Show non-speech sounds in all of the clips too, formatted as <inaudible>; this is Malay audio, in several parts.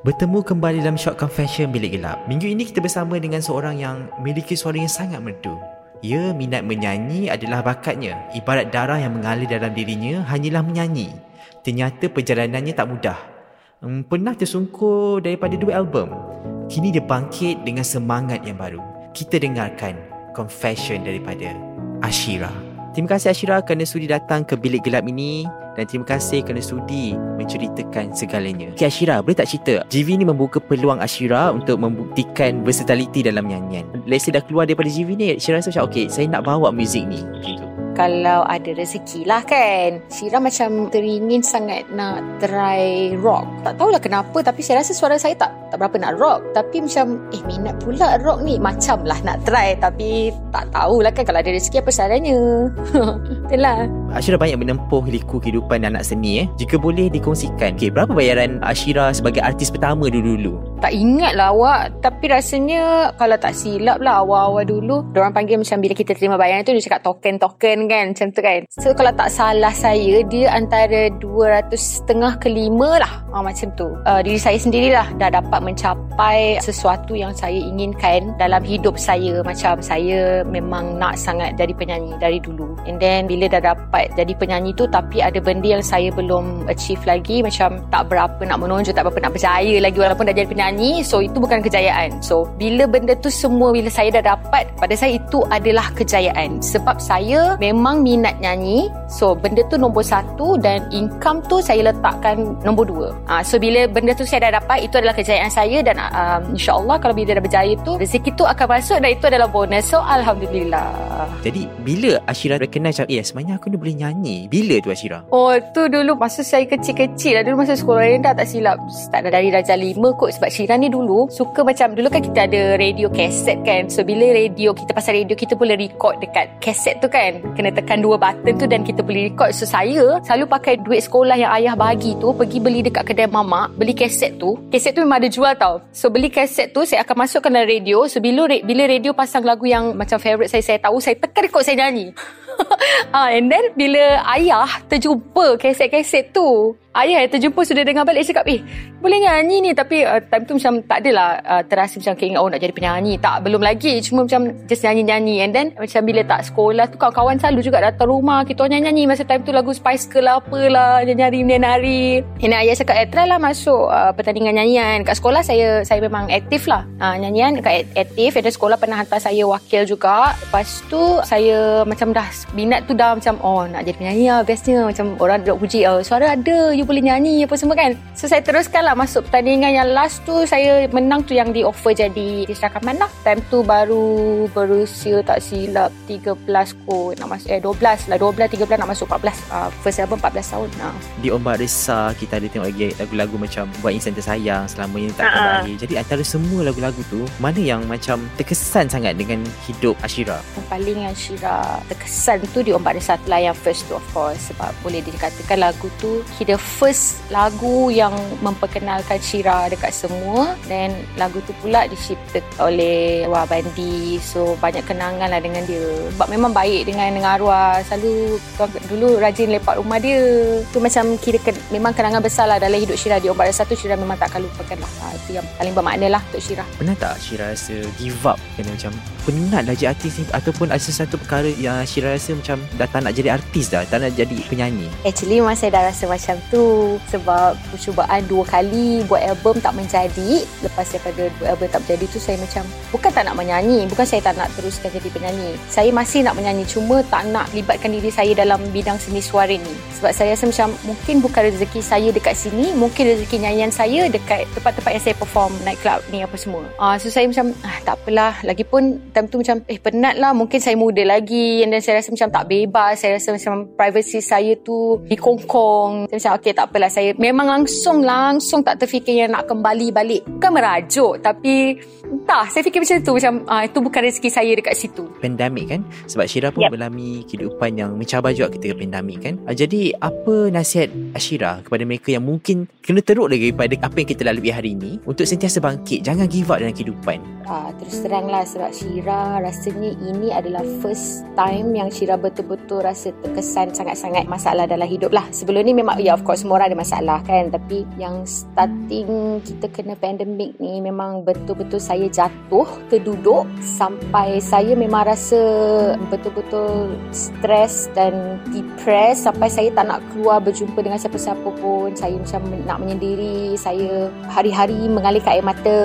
Bertemu kembali dalam Short Confession Bilik Gelap. Minggu ini kita bersama dengan seorang yang memiliki suara yang sangat merdu. Ya, minat menyanyi adalah bakatnya. Ibarat darah yang mengalir dalam dirinya hanyalah menyanyi. Ternyata perjalanannya tak mudah. Hmm, pernah tersungkur daripada dua album. Kini dia bangkit dengan semangat yang baru. Kita dengarkan Confession daripada Ashira. Terima kasih Ashira kerana sudi datang ke bilik gelap ini dan terima kasih kerana sudi menceritakan segalanya. Okay Ashira, boleh tak cerita? GV ni membuka peluang Ashira untuk membuktikan versatility dalam nyanyian. Let's say dah keluar daripada GV ni, Ashira rasa macam okay, saya nak bawa muzik ni. Gitu. Kalau ada rezeki lah kan. Syira macam teringin sangat nak try rock. Tak tahulah kenapa Tapi saya rasa suara saya tak tak berapa nak rock. Tapi macam Eh minat pula rock ni. Macam lah nak try Tapi tak tahulah kan Kalau ada rezeki apa salahnya. <laughs> Itulah Ashira banyak menempuh liku kehidupan anak seni eh. Jika boleh dikongsikan, okay, berapa bayaran Ashira sebagai artis pertama dulu-dulu? Tak ingat lah awak. Tapi rasanya Kalau tak silap lah Awal-awal dulu Diorang panggil macam Bila kita terima bayaran tu Dia cakap token-token kan Macam tu kan. So kalau tak salah saya Dia antara 200 setengah ke 5 lah. Ha, Macam tu. Uh, Diri saya sendirilah Dah dapat mencapai Sesuatu yang saya inginkan Dalam hidup saya. Macam saya Memang nak sangat Jadi penyanyi Dari dulu. And then Bila dah dapat Jadi penyanyi tu Tapi ada benda yang saya belum Achieve lagi. Macam tak berapa nak menonjol Tak berapa nak berjaya lagi Walaupun dah jadi penyanyi. Nyanyi so itu bukan kejayaan. So bila benda tu semua bila saya dah dapat pada saya itu adalah kejayaan. Sebab saya memang minat nyanyi. So benda tu nombor satu dan income tu saya letakkan nombor dua. Ha, so bila benda tu saya dah dapat itu adalah kejayaan saya dan um, insyaAllah kalau bila dah berjaya tu rezeki tu akan masuk dan itu adalah bonus. So Alhamdulillah. Jadi bila Ashira recognize eh sebenarnya aku ni boleh nyanyi? Bila tu Ashira oh tu dulu masa saya kecil-kecil lah. Dulu masa sekolah rendah tak silap. Start dari darjah lima kot sebab Syira ni dulu suka macam dulu kan kita ada radio kaset kan. So bila radio kita pasal radio kita boleh record dekat kaset tu kan. Kena tekan dua button tu dan kita boleh record. So saya selalu pakai duit sekolah yang ayah bagi tu pergi beli dekat kedai mama beli kaset tu. Kaset tu memang ada jual tau. So beli kaset tu saya akan masukkan dalam radio. So bila, bila radio pasang lagu yang macam favourite saya saya tahu saya tekan record saya nyanyi <laughs> ah, and then bila ayah terjumpa kaset-kaset tu Ayah yang terjumpa sudah dengar balik cakap Eh boleh nyanyi ni? Tapi uh, time tu macam tak adalah uh, Terasa macam keingat Oh nak jadi penyanyi. Tak belum lagi. Cuma macam just nyanyi-nyanyi. And then macam bila tak sekolah tu Kawan-kawan selalu juga datang rumah Kita orang nyanyi Masa time tu lagu Spice Girl lah apalah Nyanyi menari And ayah cakap Eh try lah masuk uh, Pertandingan nyanyian. Kat sekolah saya Saya memang aktif lah. Uh, Nyanyian dekat aktif. Then sekolah pernah hantar saya wakil juga. Lepas tu Saya macam dah Minat tu dah macam Oh nak jadi penyanyi lah Bestnya. Macam orang duduk puji oh, Suara ada you boleh nyanyi apa semua kan. So saya teruskan lah masuk pertandingan. Yang last tu saya menang tu yang di offer jadi di rakaman lah time tu baru berusia tak silap 13 kot. Nak masuk eh 12 lah. 12 13 nak masuk 14 uh, first album 14 tahun nah. di Ombak Resa kita ada tengok lagi lagu-lagu macam buat insan tersayang selama ini tak kembali uh-huh. jadi antara semua lagu-lagu tu mana yang macam terkesan sangat dengan hidup Ashira? Yang paling Ashira terkesan tu di Ombak Resa tu lah yang first tu of course. Sebab boleh dikatakan lagu tu the first lagu yang memperkenalkan Shira dekat semua. Dan lagu tu pula dicipta oleh Wah Bandi. So banyak kenangan lah dengan dia. Sebab memang baik dengan dengan arwah. Selalu dulu rajin lepak rumah dia. Tu macam kira ke, memang kenangan besar lah dalam hidup Shira. Di Ombak Rasa tu Shira memang tak akan lupakan lah. Ha, itu yang paling bermakna lah untuk Shira. Pernah tak Shira rasa give up? Kena macam penat dah jadi artis ni. Ataupun ada sesuatu perkara yang Shira rasa macam dah tak nak jadi artis dah. Tak nak jadi penyanyi. Actually memang saya dah rasa macam tu dulu sebab percubaan dua kali buat album tak menjadi. Lepas daripada dua album tak menjadi tu saya macam bukan tak nak menyanyi bukan saya tak nak teruskan jadi penyanyi. Saya masih nak menyanyi cuma tak nak libatkan diri saya dalam bidang seni suara ni. Sebab saya rasa macam mungkin bukan rezeki saya dekat sini mungkin rezeki nyanyian saya dekat tempat-tempat yang saya perform night club ni apa semua. Uh, so saya macam ah, tak apalah. Lagipun time tu macam eh penat lah mungkin saya muda lagi. Dan saya rasa macam tak bebas. Saya rasa macam privacy saya tu dikongkong. Saya macam okay tak apalah. Saya memang langsung langsung tak terfikir yang nak kembali balik bukan merajuk. Tapi entah. Saya fikir macam tu. Macam ah, itu bukan rezeki saya dekat situ. Pandemik kan? Sebab Syira pun yep. mengalami kehidupan yang mencabar juga ketika pandemik kan? Uh, jadi apa nasihat Syira kepada mereka yang mungkin kena teruk lagi daripada apa yang kita lalui hari ini untuk sentiasa bangkit? Jangan give up dalam kehidupan. Uh, terus terang lah sebab Syira rasanya ini adalah first time yang Syira betul-betul rasa terkesan sangat-sangat masalah dalam hidup lah. Sebelum ni memang ya of course semua orang ada masalah kan? Tapi yang starting kita kena pandemik ni memang betul-betul saya jatuh terduduk sampai saya memang rasa betul-betul stres dan depressed sampai saya tak nak keluar berjumpa dengan siapa-siapa pun. Saya macam nak menyendiri saya hari-hari mengalirkan air mata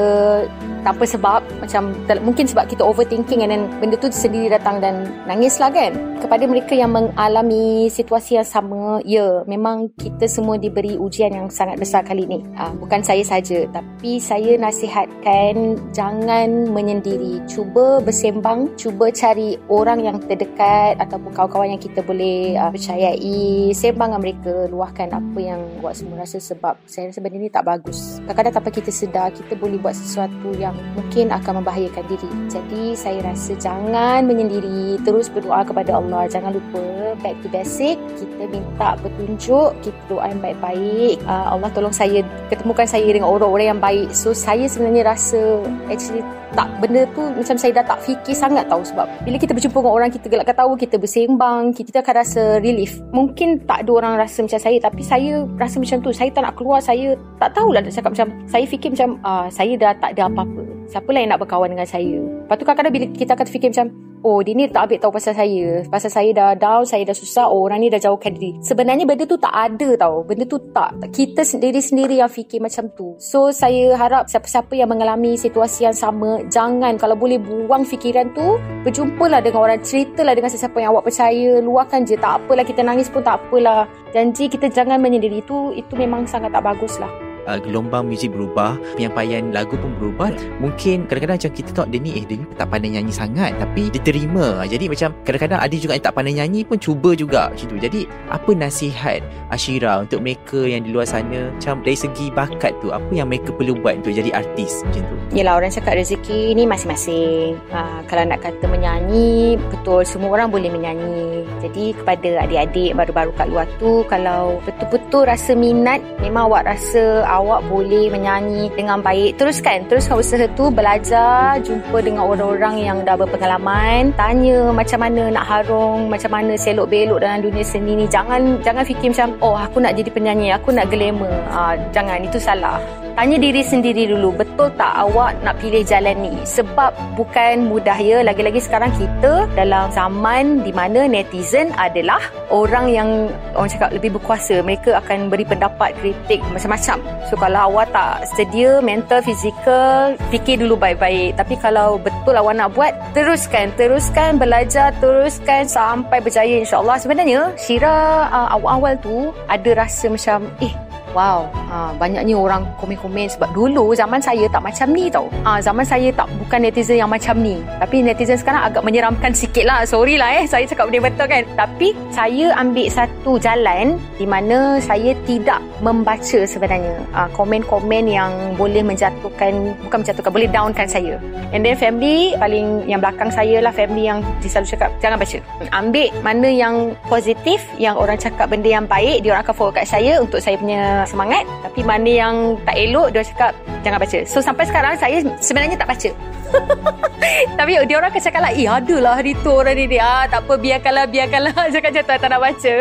tanpa sebab. Macam mungkin sebab kita overthinking and then benda tu sendiri datang dan nangis lah kan? Kepada mereka yang mengalami situasi yang sama ya memang kita semua diberi ujian yang sangat besar kali ni uh, bukan saya saja tapi saya nasihatkan jangan menyendiri. Cuba bersembang cuba cari orang yang terdekat ataupun kawan-kawan yang kita boleh uh, percayai. Sembang dengan mereka luahkan apa yang buat semua rasa sebab. Saya rasa benda ni tak bagus. Kadang-kadang tanpa kita sedar kita boleh buat sesuatu yang mungkin akan membahayakan diri. Jadi saya rasa jangan menyendiri, terus berdoa kepada Allah. Jangan lupa back to basic, kita minta petunjuk, kita doa yang baik-baik. Uh, Allah tolong saya ketemukan saya dengan orang-orang yang baik. So saya sebenarnya rasa actually tak benda tu macam saya dah tak fikir sangat tahu sebab bila kita berjumpa dengan orang kita gelakkan tahu kita bersembang kita akan rasa relief mungkin tak ada orang rasa macam saya tapi saya rasa macam tu saya tak nak keluar saya tak tahulah nak cakap macam saya fikir macam uh, saya dah tak ada apa-apa siapa lah yang nak berkawan dengan saya lepas tu kadang-kadang bila kita akan fikir macam Oh dia ni tak ambil tahu pasal saya. Pasal saya dah down Saya dah susah. Oh orang ni dah jauhkan diri. Sebenarnya benda tu tak ada tau. Benda tu tak. Kita sendiri-sendiri yang fikir macam tu. So saya harap Siapa-siapa yang mengalami situasi yang sama Jangan Kalau boleh buang fikiran tu Berjumpalah dengan orang Ceritalah dengan sesiapa yang awak percaya Luahkan je. Tak apalah kita nangis pun tak apalah. Janji kita jangan menyendiri Itu Itu memang sangat tak bagus lah uh, gelombang muzik berubah penyampaian lagu pun berubah. Mungkin kadang-kadang macam kita tahu dia ni eh dia ni tak pandai nyanyi sangat tapi dia terima. Jadi macam kadang-kadang ada juga yang tak pandai nyanyi pun cuba juga macam tu. Jadi apa nasihat Ashira untuk mereka yang di luar sana? Macam dari segi bakat tu apa yang mereka perlu buat untuk jadi artis macam tu? Yelah orang cakap rezeki ni masing-masing. Uh, kalau nak kata menyanyi betul semua orang boleh menyanyi. Jadi kepada adik-adik baru-baru kat luar tu kalau betul-betul rasa minat memang awak rasa awak boleh menyanyi dengan baik. Teruskan teruskan usaha tu. Belajar jumpa dengan orang-orang yang dah berpengalaman. Tanya macam mana nak harung macam mana selok belok dalam dunia seni ni. Jangan jangan fikir macam oh aku nak jadi penyanyi aku nak glamour. Ha, jangan itu salah. Tanya diri sendiri dulu, betul tak awak nak pilih jalan ni? Sebab bukan mudah ya, lagi-lagi sekarang kita dalam zaman di mana netizen adalah orang yang orang cakap lebih berkuasa. Mereka akan beri pendapat, kritik, macam-macam. So kalau awak tak sedia mental, fizikal, fikir dulu baik-baik. Tapi kalau betul awak nak buat, teruskan. Teruskan belajar, teruskan sampai berjaya insyaAllah. Sebenarnya, Syira uh, awal-awal tu ada rasa macam, eh Wow, ha, banyaknya orang komen-komen sebab dulu zaman saya tak macam ni tau. Ha, zaman saya tak bukan netizen yang macam ni. Tapi netizen sekarang agak menyeramkan sikit lah. Sorry lah eh, saya cakap benda betul kan. Tapi saya ambil satu jalan di mana saya tidak membaca sebenarnya ha, komen-komen yang boleh menjatuhkan, bukan menjatuhkan, boleh downkan saya. And then family, paling yang belakang saya lah family yang selalu cakap, jangan baca. Ambil mana yang positif, yang orang cakap benda yang baik, dia orang akan forward kat saya untuk saya punya semangat tapi mana yang tak elok dia cakap jangan baca. So sampai sekarang saya sebenarnya tak baca. <laughs> Tapi dia orang akan cakap lah eh adalah hari tu orang ni ah, tak apa biarkanlah biarkanlah. <laughs> Cakap macam tu tak nak baca.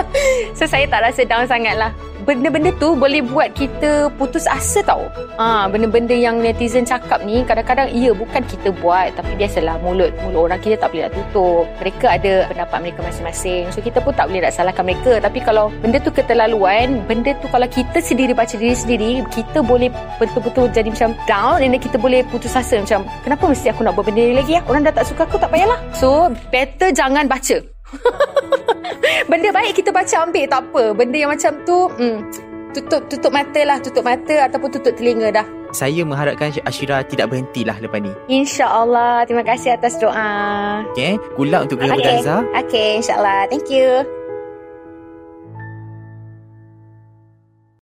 <laughs> So saya tak rasa down sangat lah benda-benda tu boleh buat kita putus asa tau. Ah, benda-benda yang netizen cakap ni kadang-kadang iya bukan kita buat tapi biasalah mulut mulut orang kita tak boleh nak tutup. Mereka ada pendapat mereka masing-masing. So kita pun tak boleh nak salahkan mereka. Tapi kalau benda tu keterlaluan, benda tu kalau kita sendiri baca diri sendiri, kita boleh betul-betul jadi macam down and then kita boleh putus asa macam kenapa mesti aku nak buat benda ni lagi ya? Orang dah tak suka aku tak payahlah. So better jangan baca. <laughs> benda baik kita baca ambil tak apa. Benda yang macam tu hmm, tutup tutup mata lah, tutup mata ataupun tutup telinga dah. Saya mengharapkan Ashira tidak berhentilah lepas ni. InsyaAllah. Terima kasih atas doa. Okay, luck untuk Gegar Okay. Berganza. Okay, insyaAllah. Thank you.